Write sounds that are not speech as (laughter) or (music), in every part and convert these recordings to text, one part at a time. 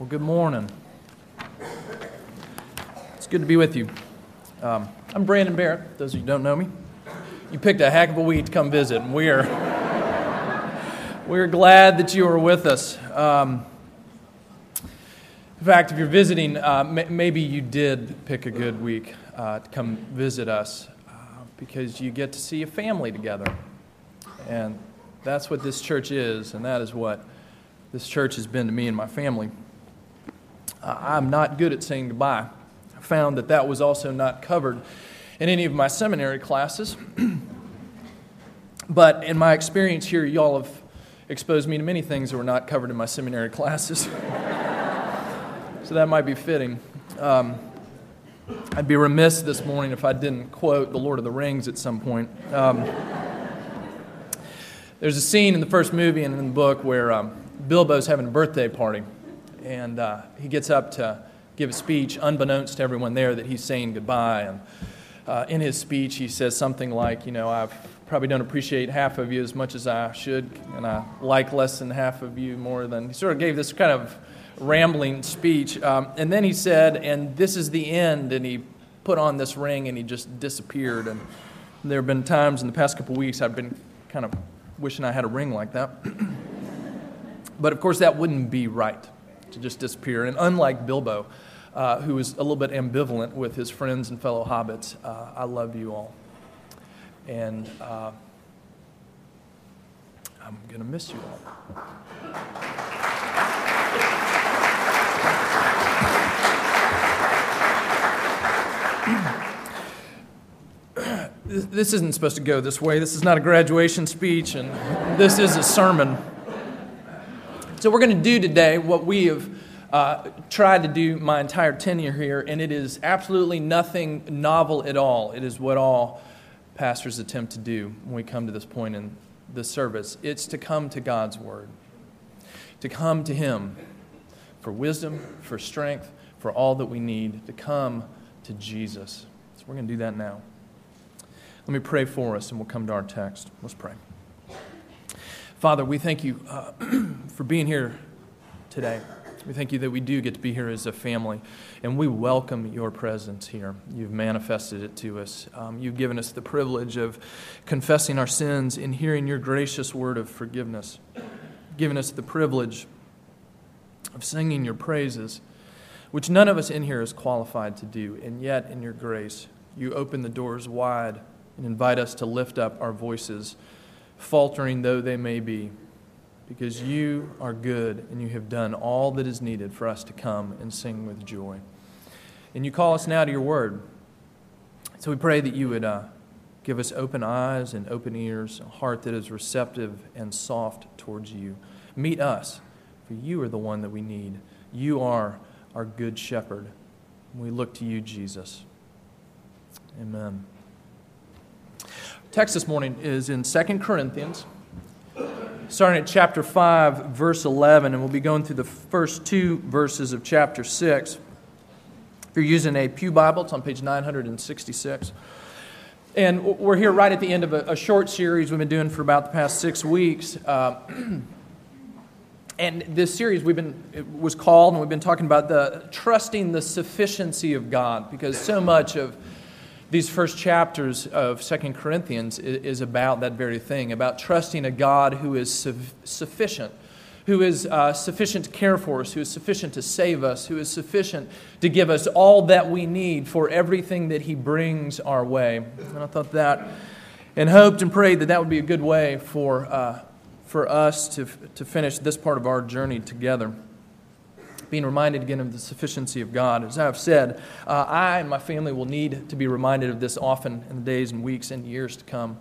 Well, good morning. It's good to be with you. Um, I'm Brandon Barrett, those of you don't know me. You picked a heck of a week to come visit, and we are, (laughs) we are glad that you are with us. Um, in fact, if you're visiting, uh, m- maybe you did pick a good week uh, to come visit us uh, because you get to see a family together. And that's what this church is, and that is what this church has been to me and my family. I'm not good at saying goodbye. I found that that was also not covered in any of my seminary classes. (clears throat) but in my experience here, y'all have exposed me to many things that were not covered in my seminary classes. (laughs) so that might be fitting. Um, I'd be remiss this morning if I didn't quote The Lord of the Rings at some point. Um, there's a scene in the first movie and in the book where um, Bilbo's having a birthday party and uh, he gets up to give a speech, unbeknownst to everyone there, that he's saying goodbye. And uh, in his speech, he says something like, You know, I probably don't appreciate half of you as much as I should, and I like less than half of you more than. He sort of gave this kind of rambling speech. Um, and then he said, And this is the end. And he put on this ring and he just disappeared. And there have been times in the past couple weeks I've been kind of wishing I had a ring like that. (clears throat) but of course, that wouldn't be right to just disappear. And unlike Bilbo, uh, who is a little bit ambivalent with his friends and fellow hobbits, uh, I love you all. And uh, I'm going to miss you all. this isn't supposed to go this way. This is not a graduation speech, and this is a sermon. So, we're going to do today what we have uh, tried to do my entire tenure here, and it is absolutely nothing novel at all. It is what all pastors attempt to do when we come to this point in the service it's to come to God's Word, to come to Him for wisdom, for strength, for all that we need, to come to Jesus. So, we're going to do that now. Let me pray for us, and we'll come to our text. Let's pray. Father, we thank you uh, (clears throat) for being here today. We thank you that we do get to be here as a family, and we welcome your presence here. You've manifested it to us. Um, you've given us the privilege of confessing our sins and hearing your gracious word of forgiveness. You've given us the privilege of singing your praises, which none of us in here is qualified to do, and yet in your grace, you open the doors wide and invite us to lift up our voices faltering though they may be, because you are good and you have done all that is needed for us to come and sing with joy. And you call us now to your word. So we pray that you would uh, give us open eyes and open ears, a heart that is receptive and soft towards you. Meet us, for you are the one that we need. You are our good shepherd. We look to you, Jesus. Amen text this morning is in 2 Corinthians, starting at chapter 5, verse 11, and we'll be going through the first two verses of chapter 6. If you're using a Pew Bible, it's on page 966. And we're here right at the end of a, a short series we've been doing for about the past six weeks. Uh, (clears throat) and this series we've been was called, and we've been talking about the trusting the sufficiency of God, because so much of these first chapters of Second Corinthians is about that very thing, about trusting a God who is sufficient, who is uh, sufficient to care for us, who is sufficient to save us, who is sufficient to give us all that we need for everything that He brings our way. And I thought that and hoped and prayed that that would be a good way for, uh, for us to, to finish this part of our journey together being reminded again of the sufficiency of God. As I've said, uh, I and my family will need to be reminded of this often in the days and weeks and years to come.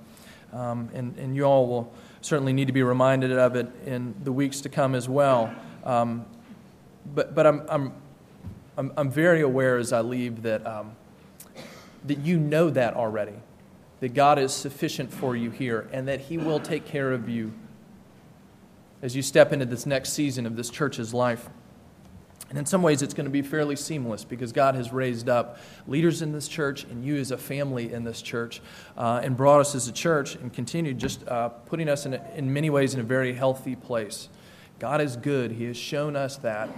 Um, and, and you all will certainly need to be reminded of it in the weeks to come as well. Um, but but I'm, I'm, I'm, I'm, very aware as I leave that, um, that you know that already, that God is sufficient for you here, and that He will take care of you as you step into this next season of this church's life. And in some ways, it's going to be fairly seamless because God has raised up leaders in this church and you as a family in this church uh, and brought us as a church and continued just uh, putting us in, a, in many ways in a very healthy place. God is good. He has shown us that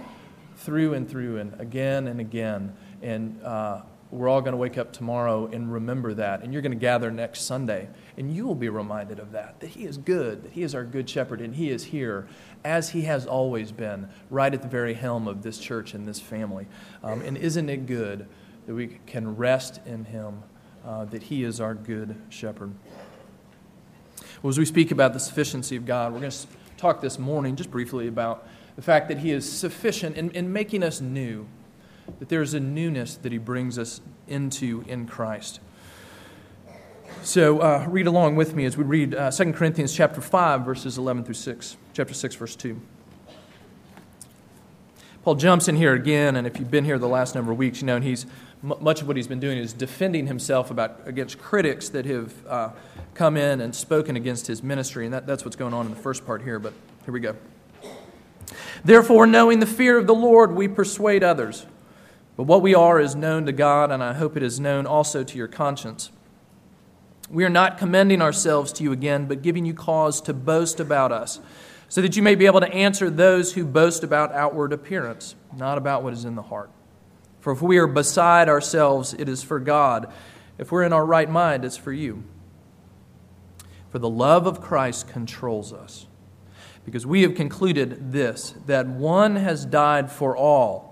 through and through and again and again. And uh, we're all going to wake up tomorrow and remember that. And you're going to gather next Sunday, and you will be reminded of that that He is good, that He is our good shepherd, and He is here as He has always been, right at the very helm of this church and this family. Um, and isn't it good that we can rest in Him, uh, that He is our good shepherd? Well, as we speak about the sufficiency of God, we're going to talk this morning just briefly about the fact that He is sufficient in, in making us new, that there's a newness that He brings us into in Christ. So uh, read along with me as we read uh, 2 Corinthians chapter 5, verses 11 through 6. Chapter 6, verse 2. Paul jumps in here again, and if you've been here the last number of weeks, you know, and he's much of what he's been doing is defending himself about against critics that have uh, come in and spoken against his ministry, and that, that's what's going on in the first part here. But here we go. Therefore, knowing the fear of the Lord, we persuade others. But what we are is known to God, and I hope it is known also to your conscience. We are not commending ourselves to you again, but giving you cause to boast about us, so that you may be able to answer those who boast about outward appearance, not about what is in the heart. For if we are beside ourselves, it is for God. If we're in our right mind, it's for you. For the love of Christ controls us, because we have concluded this that one has died for all,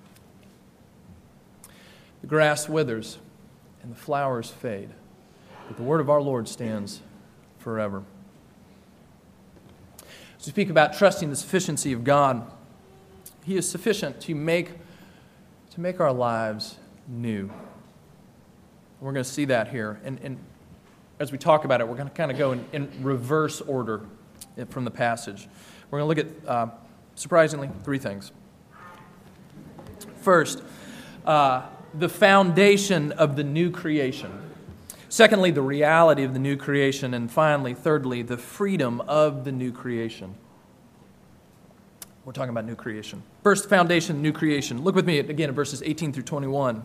The grass withers and the flowers fade, but the word of our Lord stands forever. As we speak about trusting the sufficiency of God, He is sufficient to make, to make our lives new. We're going to see that here. And, and as we talk about it, we're going to kind of go in, in reverse order from the passage. We're going to look at, uh, surprisingly, three things. First, uh, the foundation of the new creation. Secondly, the reality of the new creation. And finally, thirdly, the freedom of the new creation. We're talking about new creation. First, foundation, new creation. Look with me again at verses 18 through 21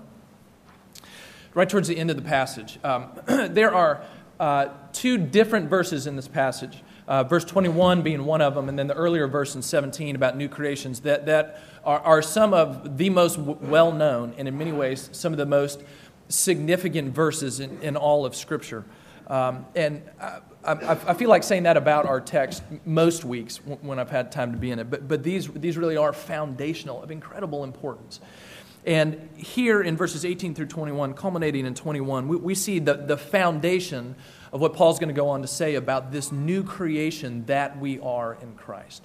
right towards the end of the passage. Um, (clears throat) there are uh, two different verses in this passage. Uh, verse 21 being one of them, and then the earlier verse in 17 about new creations that, that are, are some of the most w- well known, and in many ways, some of the most significant verses in, in all of Scripture. Um, and I, I, I, feel like saying that about our text most weeks when I've had time to be in it, but, but these, these really are foundational, of incredible importance. And here in verses 18 through 21, culminating in 21, we, we see the, the foundation of what Paul's going to go on to say about this new creation that we are in Christ.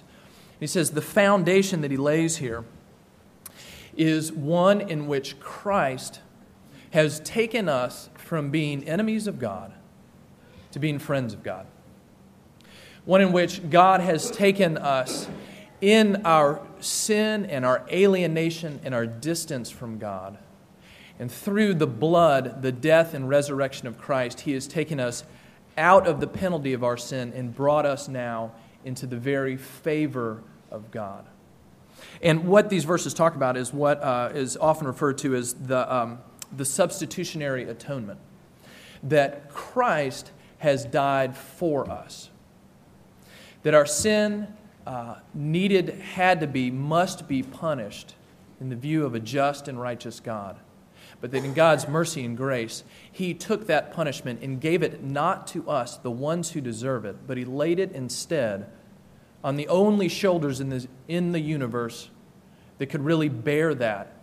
He says the foundation that he lays here is one in which Christ has taken us from being enemies of God to being friends of God. One in which God has taken us in our sin and our alienation and our distance from God. And through the blood, the death, and resurrection of Christ, He has taken us out of the penalty of our sin and brought us now into the very favor of God. And what these verses talk about is what uh, is often referred to as the, um, the substitutionary atonement. That Christ has died for us. That our sin uh, needed, had to be, must be punished in the view of a just and righteous God. But that in God's mercy and grace, He took that punishment and gave it not to us, the ones who deserve it, but He laid it instead on the only shoulders in the, in the universe that could really bear that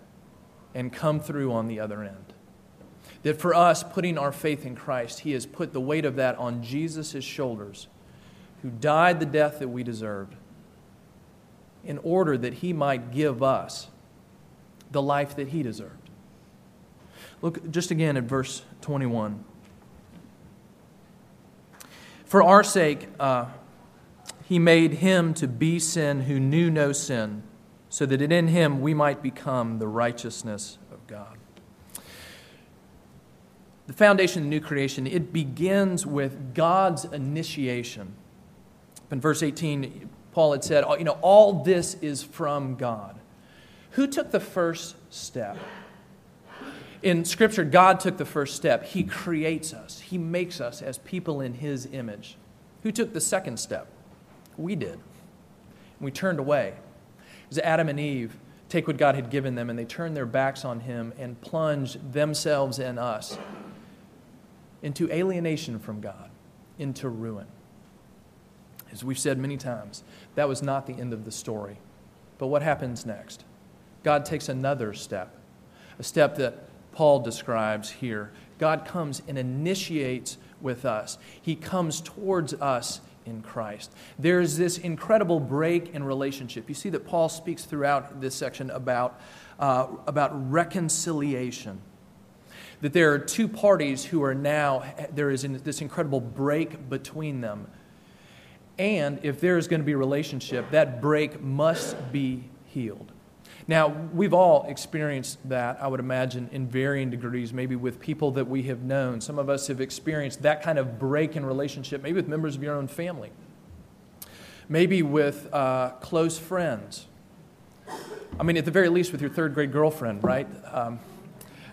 and come through on the other end. That for us, putting our faith in Christ, He has put the weight of that on Jesus' shoulders, who died the death that we deserved, in order that He might give us the life that He deserved. Look just again at verse 21. For our sake, uh, He made Him to be sin who knew no sin, so that in Him we might become the righteousness of God the foundation of the new creation, it begins with God's initiation. In verse 18, Paul had said, you know, all this is from God. Who took the first step? In Scripture, God took the first step. He creates us, He makes us as people in His image. Who took the second step? We did. We turned away. It was Adam and Eve take what God had given them and they turned their backs on Him and plunged themselves and us into alienation from God, into ruin. As we've said many times, that was not the end of the story. But what happens next? God takes another step, a step that Paul describes here. God comes and initiates with us, He comes towards us in Christ. There's this incredible break in relationship. You see that Paul speaks throughout this section about, uh, about reconciliation that there are two parties who are now, there is this incredible break between them. And if there is going to be a relationship, that break must be healed. Now, we've all experienced that, I would imagine, in varying degrees, maybe with people that we have known. Some of us have experienced that kind of break in relationship, maybe with members of your own family, maybe with uh, close friends. I mean, at the very least, with your third grade girlfriend, right? Um,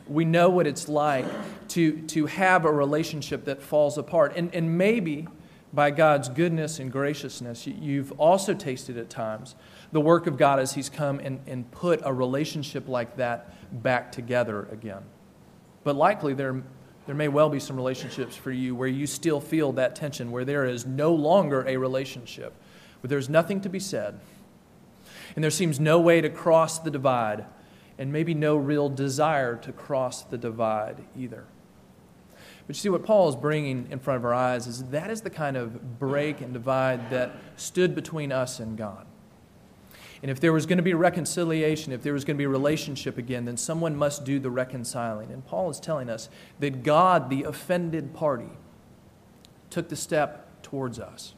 we know what it's like to, to have a relationship that falls apart. And, and maybe by God's goodness and graciousness, you've also tasted at times the work of God as He's come and, and put a relationship like that back together again. But likely there, there may well be some relationships for you where you still feel that tension, where there is no longer a relationship, where there's nothing to be said, and there seems no way to cross the divide and maybe no real desire to cross the divide either. But you see, what Paul is bringing in front of our eyes is that is the kind of break and divide that stood between us and God. And if there was going to be reconciliation, if there was going to be relationship again, then someone must do the reconciling. And Paul is telling us that God, the offended party, took the step towards us.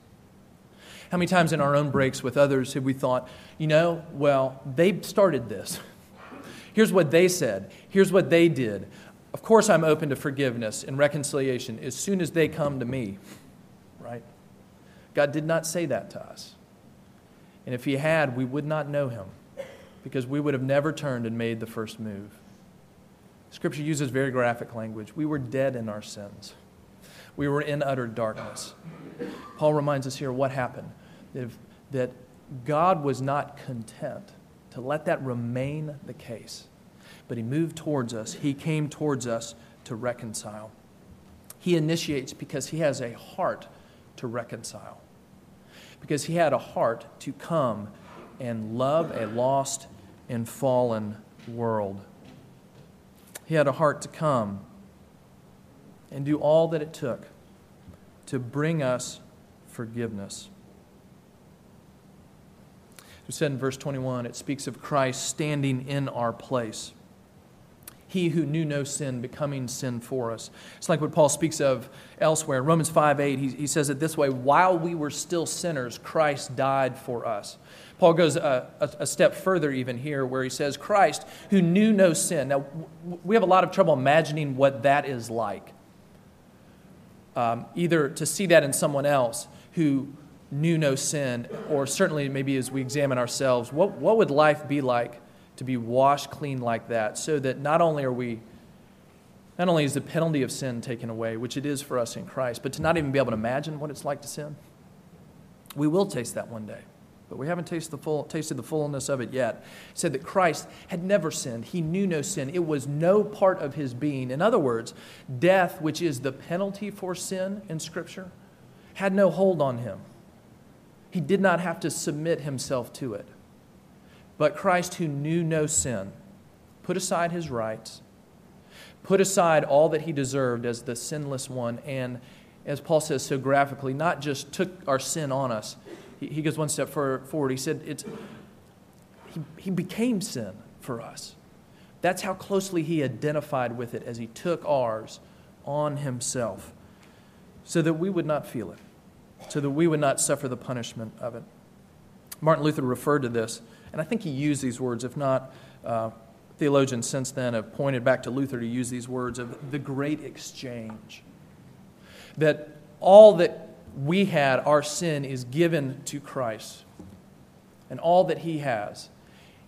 How many times in our own breaks with others have we thought, you know, well, they started this. (laughs) Here's what they said. Here's what they did. Of course, I'm open to forgiveness and reconciliation as soon as they come to me, right? God did not say that to us. And if He had, we would not know Him because we would have never turned and made the first move. Scripture uses very graphic language. We were dead in our sins, we were in utter darkness. Paul reminds us here what happened that, that God was not content to let that remain the case. But he moved towards us, he came towards us to reconcile. He initiates because he has a heart to reconcile, because he had a heart to come and love a lost and fallen world. He had a heart to come and do all that it took to bring us forgiveness. We said in verse 21, it speaks of Christ standing in our place. He who knew no sin becoming sin for us. It's like what Paul speaks of elsewhere. Romans 5 8, he, he says it this way While we were still sinners, Christ died for us. Paul goes a, a, a, step further, even here, where he says, Christ, who knew no sin. Now, we have a lot of trouble imagining what that is like. Um, either to see that in someone else who knew no sin, or certainly maybe as we examine ourselves, what, what would life be like to be washed clean like that so that not only are we Not only is the penalty of sin taken away, which it is for us in Christ, but to not even be able to imagine what it's like to sin. We will taste that one day, but we haven't tasted the, full, tasted the fullness of it yet. Said that Christ had never sinned. He knew no sin. It was no part of his being. In other words, death, which is the penalty for sin in Scripture, had no hold on him. He did not have to submit himself to it. But Christ, who knew no sin, put aside his rights, put aside all that he deserved as the sinless one, and as Paul says so graphically, not just took our sin on us. He, goes one step forward. He said, it's, he, he became sin for us. That's how closely he identified with it as he took ours on himself so that we would not feel it, so that we would not suffer the punishment of it. Martin Luther referred to this and I think he used these words, if not, uh, theologians since then have pointed back to Luther to use these words of the great exchange. That all that we had, our sin, is given to Christ. And all that he has,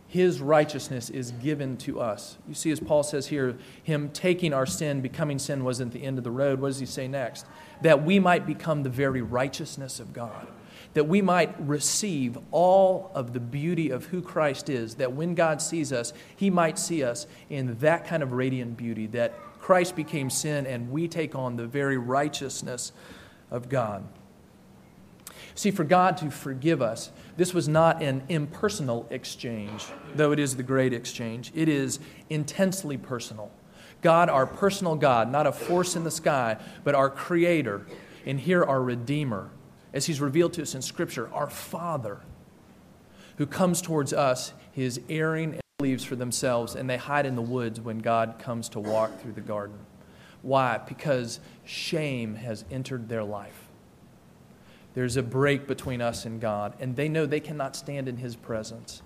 his righteousness is given to us. You see, as Paul says here, him taking our sin, becoming sin, wasn't the end of the road. What does he say next? That we might become the very righteousness of God that we might receive all of the beauty of who Christ is, that when God sees us, he might see us in that kind of radiant beauty, that Christ became sin and we take on the very righteousness of God. See, for God to forgive us, this was not an impersonal exchange, though it is the great exchange. It is intensely personal. God, our personal God, not a force in the sky, but our Creator, and here our Redeemer as he's revealed to us in Scripture, our Father, who comes towards us, his erring and leaves for themselves, and they hide in the woods when God comes to walk through the garden. Why? Because shame has entered their life. There's a break between us and God, and they know they cannot stand in His presence.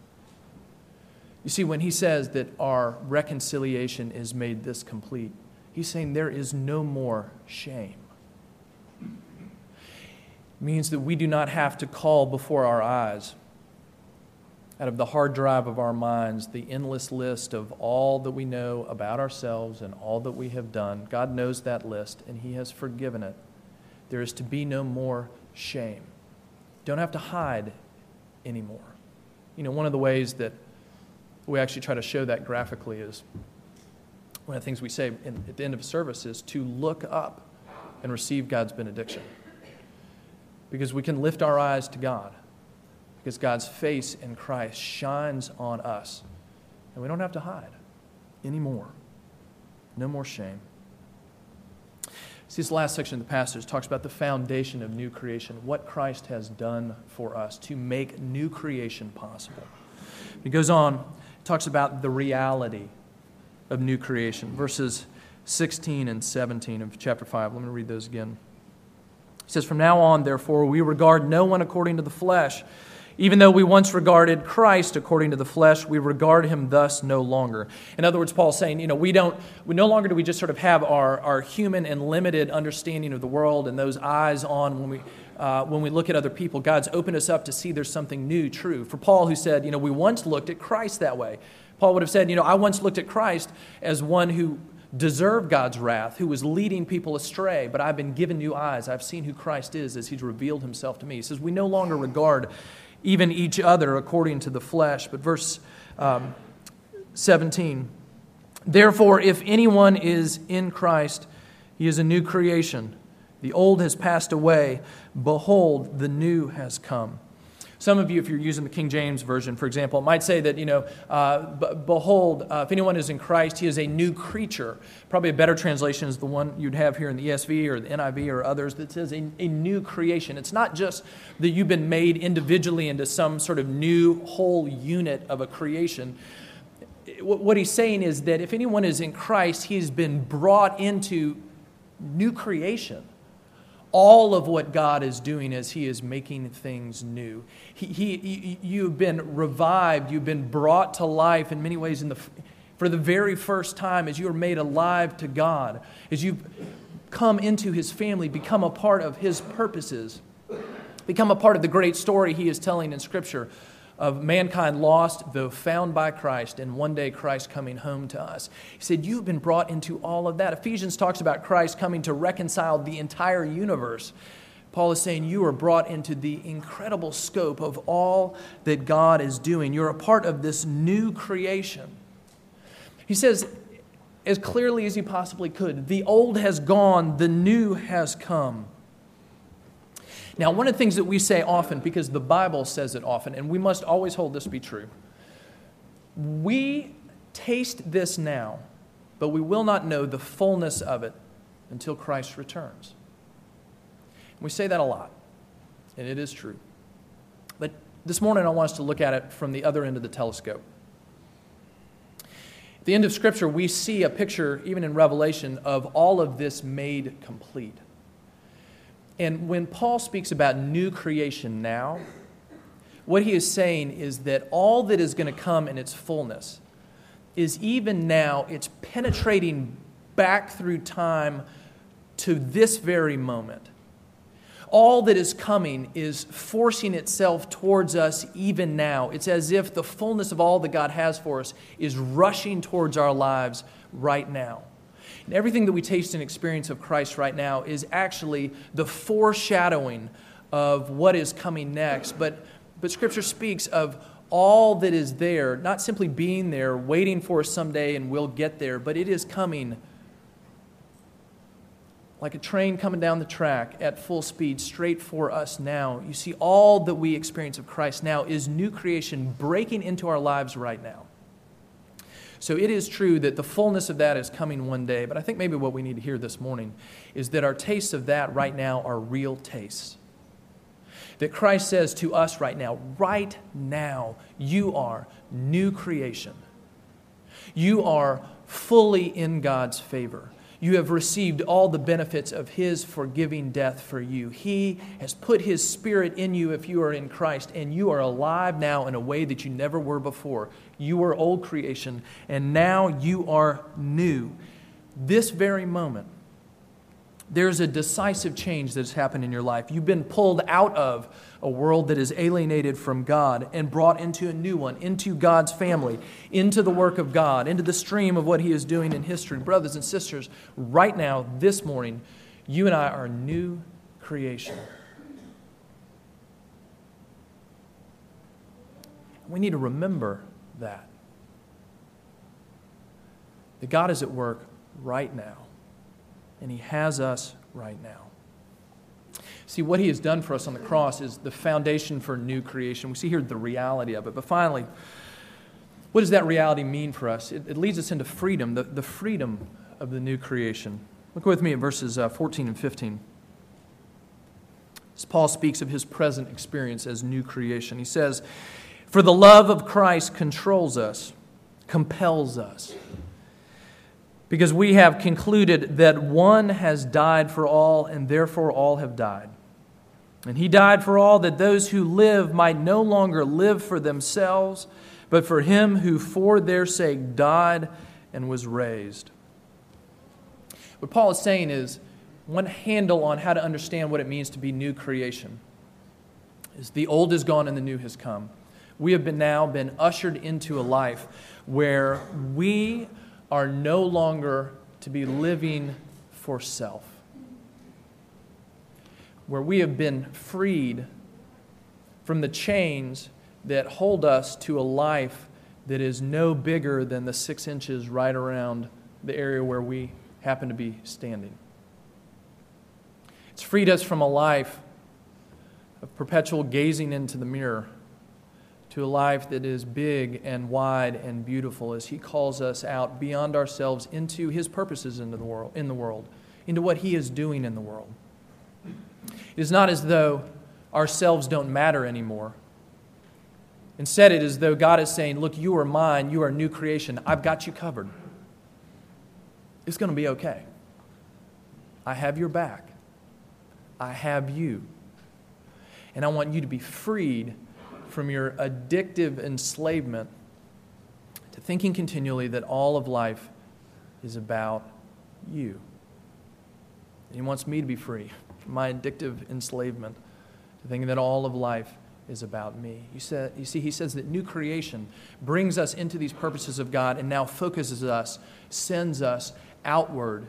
You see, when He says that our reconciliation is made this complete, He's saying there is no more shame means that we do not have to call before our eyes, out of the hard drive of our minds, the endless list of all that we know about ourselves and all that we have done. God knows that list, and He has forgiven it. There is to be no more shame. Don't have to hide anymore. You know, one of the ways that we actually try to show that graphically is one of the things we say in, at the end of service is to look up and receive God's benediction because we can lift our eyes to God, because God's face in Christ shines on us, and we don't have to hide anymore. No more shame. See, this last section of the passage talks about the foundation of new creation, what Christ has done for us to make new creation possible. It goes on, talks about the reality of new creation, verses 16 and 17 of chapter 5. Let me read those again. He says, From now on, therefore, we regard no one according to the flesh. Even though we once regarded Christ according to the flesh, we regard him thus no longer. In other words, Paul's saying, you know, we don't, we no longer do we just sort of have our, our human and limited understanding of the world and those eyes on when we, uh, when we look at other people. God's opened us up to see there's something new, true. For Paul, who said, you know, we once looked at Christ that way. Paul would have said, you know, I once looked at Christ as one who deserved God's wrath, who was leading people astray, but I've been given new eyes. I've seen who Christ is as he's revealed himself to me. He says, We no longer regard even each other according to the flesh. But verse um, 17 Therefore, if anyone is in Christ, he is a new creation. The old has passed away. Behold, the new has come. Some of you, if you're using the King James Version, for example, might say that, you know, uh, behold, uh, if anyone is in Christ, he is a new creature. Probably a better translation is the one you'd have here in the ESV or the NIV or others that says a, a new creation. It's not just that you've been made individually into some sort of new whole unit of a creation. What he's saying is that if anyone is in Christ, he's been brought into new creation all of what God is doing as He is making things new. He, he, you've been revived, you've been brought to life in many ways in the, for the very first time as you are made alive to God, as you've come into His family, become a part of His purposes, become a part of the great story He is telling in Scripture of mankind lost, though found by Christ, and one day Christ coming home to us. He said, You've been brought into all of that. Ephesians talks about Christ coming to reconcile the entire universe. Paul is saying you are brought into the incredible scope of all that God is doing. You're a part of this new creation. He says, as clearly as he possibly could, the old has gone, the new has come. Now, one of the things that we say often, because the Bible says it often, and we must always hold this to be true, we taste this now, but we will not know the fullness of it until Christ returns. We say that a lot, and it is true. But this morning, I want us to look at it from the other end of the telescope. At the end of Scripture, we see a picture, even in Revelation, of all of this made complete. And when Paul speaks about new creation now, what he is saying is that all that is going to come in its fullness is even now, it's penetrating back through time to this very moment. All that is coming is forcing itself towards us even now. It's as if the fullness of all that God has for us is rushing towards our lives right now. And everything that we taste and experience of Christ right now is actually the foreshadowing of what is coming next. But, but Scripture speaks of all that is there, not simply being there, waiting for us someday and we'll get there, but it is coming like a train coming down the track at full speed straight for us now. You see, all that we experience of Christ now is new creation breaking into our lives right now. So it is true that the fullness of that is coming one day, but I think maybe what we need to hear this morning is that our tastes of that right now are real tastes. That Christ says to us right now, right now, you are new creation. You are fully in God's favor. You have received all the benefits of His forgiving death for you. He has put His Spirit in you if you are in Christ, and you are alive now in a way that you never were before. You were old creation, and now you are new. This very moment, there's a decisive change that has happened in your life. You've been pulled out of a world that is alienated from God and brought into a new one, into God's family, into the work of God, into the stream of what He is doing in history. Brothers and sisters, right now, this morning, you and I are new creation. We need to remember that. That God is at work right now, and He has us right now. See, what he has done for us on the cross is the foundation for new creation. We see here the reality of it. But finally, what does that reality mean for us? It, it leads us into freedom, the, the freedom of the new creation. Look with me at verses uh, 14 and 15. As Paul speaks of his present experience as new creation, he says, For the love of Christ controls us, compels us because we have concluded that one has died for all, and therefore all have died. And he died for all that those who live might no longer live for themselves, but for him who for their sake died and was raised. What Paul is saying is one handle on how to understand what it means to be new creation is the old is gone and the new has come. We have been now been ushered into a life where we are no longer to be living for self where we have been freed from the chains that hold us to a life that is no bigger than the six inches right around the area where we happen to be standing. It's freed us from a life of perpetual gazing into the mirror to a life that is big and wide and beautiful as He calls us out beyond ourselves into His purposes into the world, in the world, into what He is doing in the world. It is not as though ourselves don't matter anymore. Instead, it is as though God is saying, Look, you are mine, you are new creation. I've got you covered. It's going to be okay. I have your back. I have you. And I want you to be freed from your addictive enslavement to thinking continually that all of life is about you. And He wants me to be free from (laughs) my addictive enslavement to thinking that all of life is about me. You, said, you see, he says that new creation brings us into these purposes of God and now focuses us, sends us outward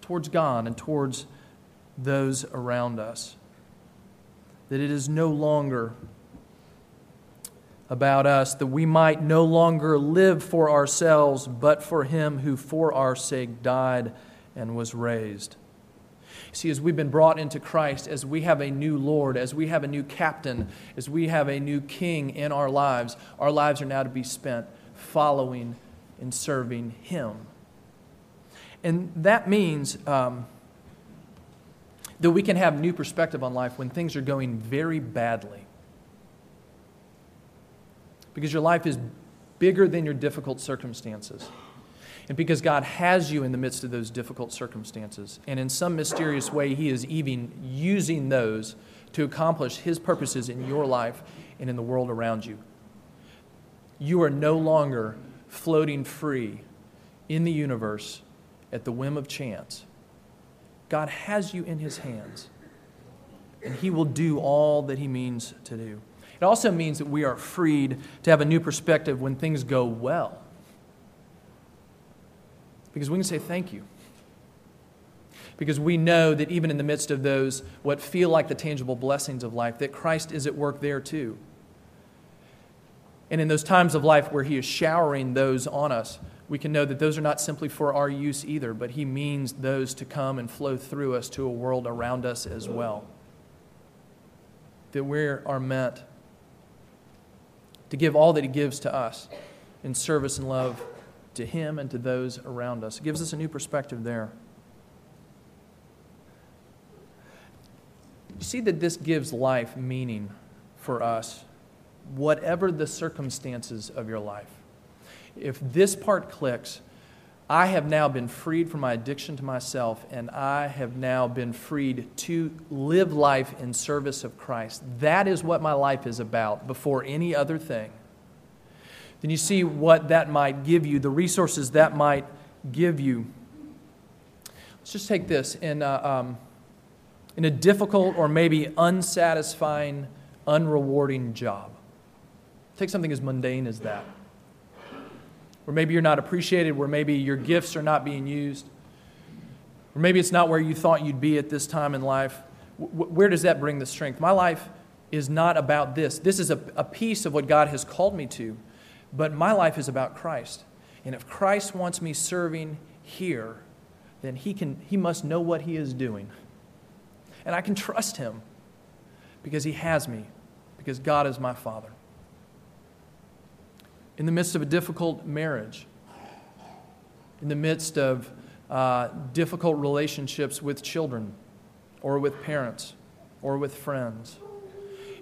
towards God and towards those around us. That it is no longer about us, that we might no longer live for ourselves, but for him who for our sake died and was raised. See, as we've been brought into Christ, as we have a new Lord, as we have a new captain, as we have a new king in our lives, our lives are now to be spent following and serving Him. And that means um, that we can have new perspective on life when things are going very badly. Because your life is bigger than your difficult circumstances. And because God has you in the midst of those difficult circumstances, and in some mysterious way, He is even using those to accomplish His purposes in your life and in the world around you. You are no longer floating free in the universe at the whim of chance. God has you in His hands, and He will do all that He means to do. It also means that we are freed to have a new perspective when things go well. Because we can say thank you. Because we know that even in the midst of those, what feel like the tangible blessings of life, that Christ is at work there too. And in those times of life where He is showering those on us, we can know that those are not simply for our use either, but He means those to come and flow through us to a world around us as well. That we are meant to give all that He gives to us in service and love to Him and to those around us. It gives us a new perspective there. You see that this gives life meaning for us, whatever the circumstances of your life. If this part clicks, I have now been freed from my addiction to myself, and I have now been freed to live life in service of Christ. That is what my life is about before any other thing then you see what that might give you, the resources that might give you. Let's just take this in a, um, in a difficult or maybe unsatisfying, unrewarding job. Take something as mundane as that. Where maybe you're not appreciated, where maybe your gifts are not being used, or maybe it's not where you thought you'd be at this time in life. where does that bring the strength? My life is not about this. This is a, a piece of what God has called me to. But my life is about Christ. And if Christ wants me serving here, then he, can, he must know what he is doing. And I can trust him because he has me, because God is my Father. In the midst of a difficult marriage, in the midst of uh, difficult relationships with children, or with parents, or with friends,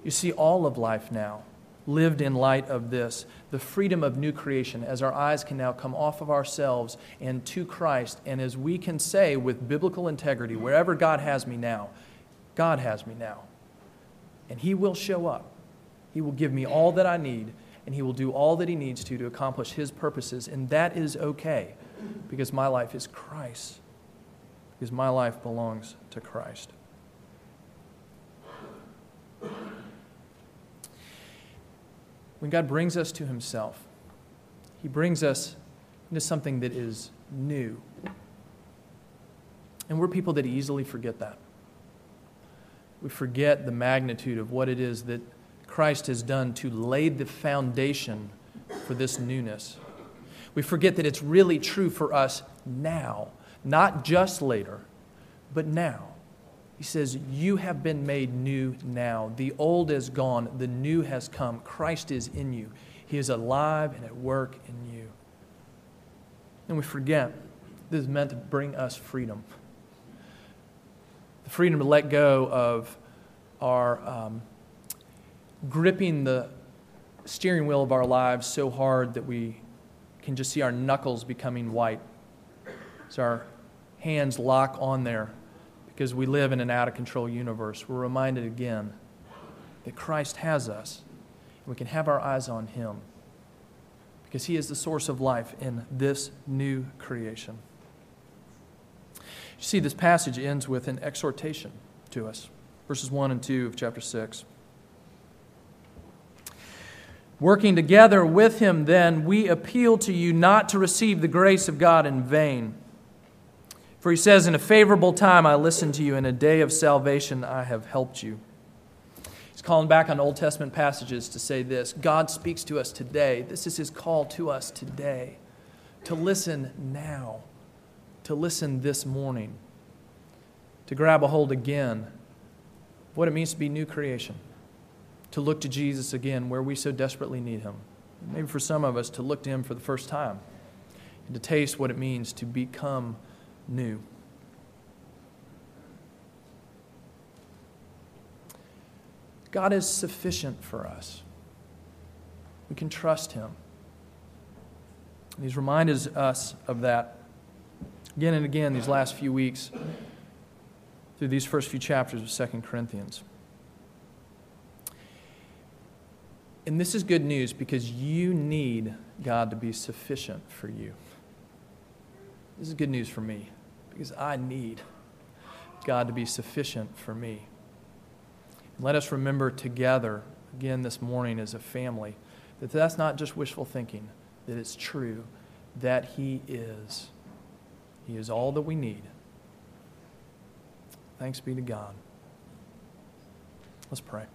you see all of life now lived in light of this the freedom of new creation, as our eyes can now come off of ourselves and to Christ, and as we can say with biblical integrity, wherever God has me now, God has me now. And He will show up. He will give me all that I need, and He will do all that He needs to to accomplish His purposes. And that is okay because my life is Christ, because my life belongs to Christ. when God brings us to Himself, He brings us into something that is new. And we're people that easily forget that. We forget the magnitude of what it is that Christ has done to lay the foundation for this newness. We forget that it's really true for us now, not just later, but now. He says, You have been made new now. The old is gone, the new has come. Christ is in you. He is alive and at work in you. And we forget this is meant to bring us freedom the freedom to let go of our um, gripping the steering wheel of our lives so hard that we can just see our knuckles becoming white. As our hands lock on there because we live in an out of control universe. We're reminded again that Christ has us, and we can have our eyes on Him because He is the source of life in this new creation. You see, this passage ends with an exhortation to us, verses 1 and 2 of chapter 6. Working together with him, then, we appeal to you not to receive the grace of God in vain. For he says, In a favorable time I listened to you, in a day of salvation I have helped you. He's calling back on Old Testament passages to say this God speaks to us today. This is his call to us today to listen now, to listen this morning, to grab a hold again of what it means to be new creation to look to Jesus again where we so desperately need him. Maybe for some of us, to look to him for the first time and to taste what it means to become new. God is sufficient for us. We can trust him. And he's reminded us of that again and again these last few weeks through these first few chapters of 2 Corinthians. And this is good news because you need God to be sufficient for you. This is good news for me because I need God to be sufficient for me. let us remember together, again this morning as a family, that that's not just wishful thinking, that it's true, that He is. He is all that we need. Thanks be to God. Let's pray.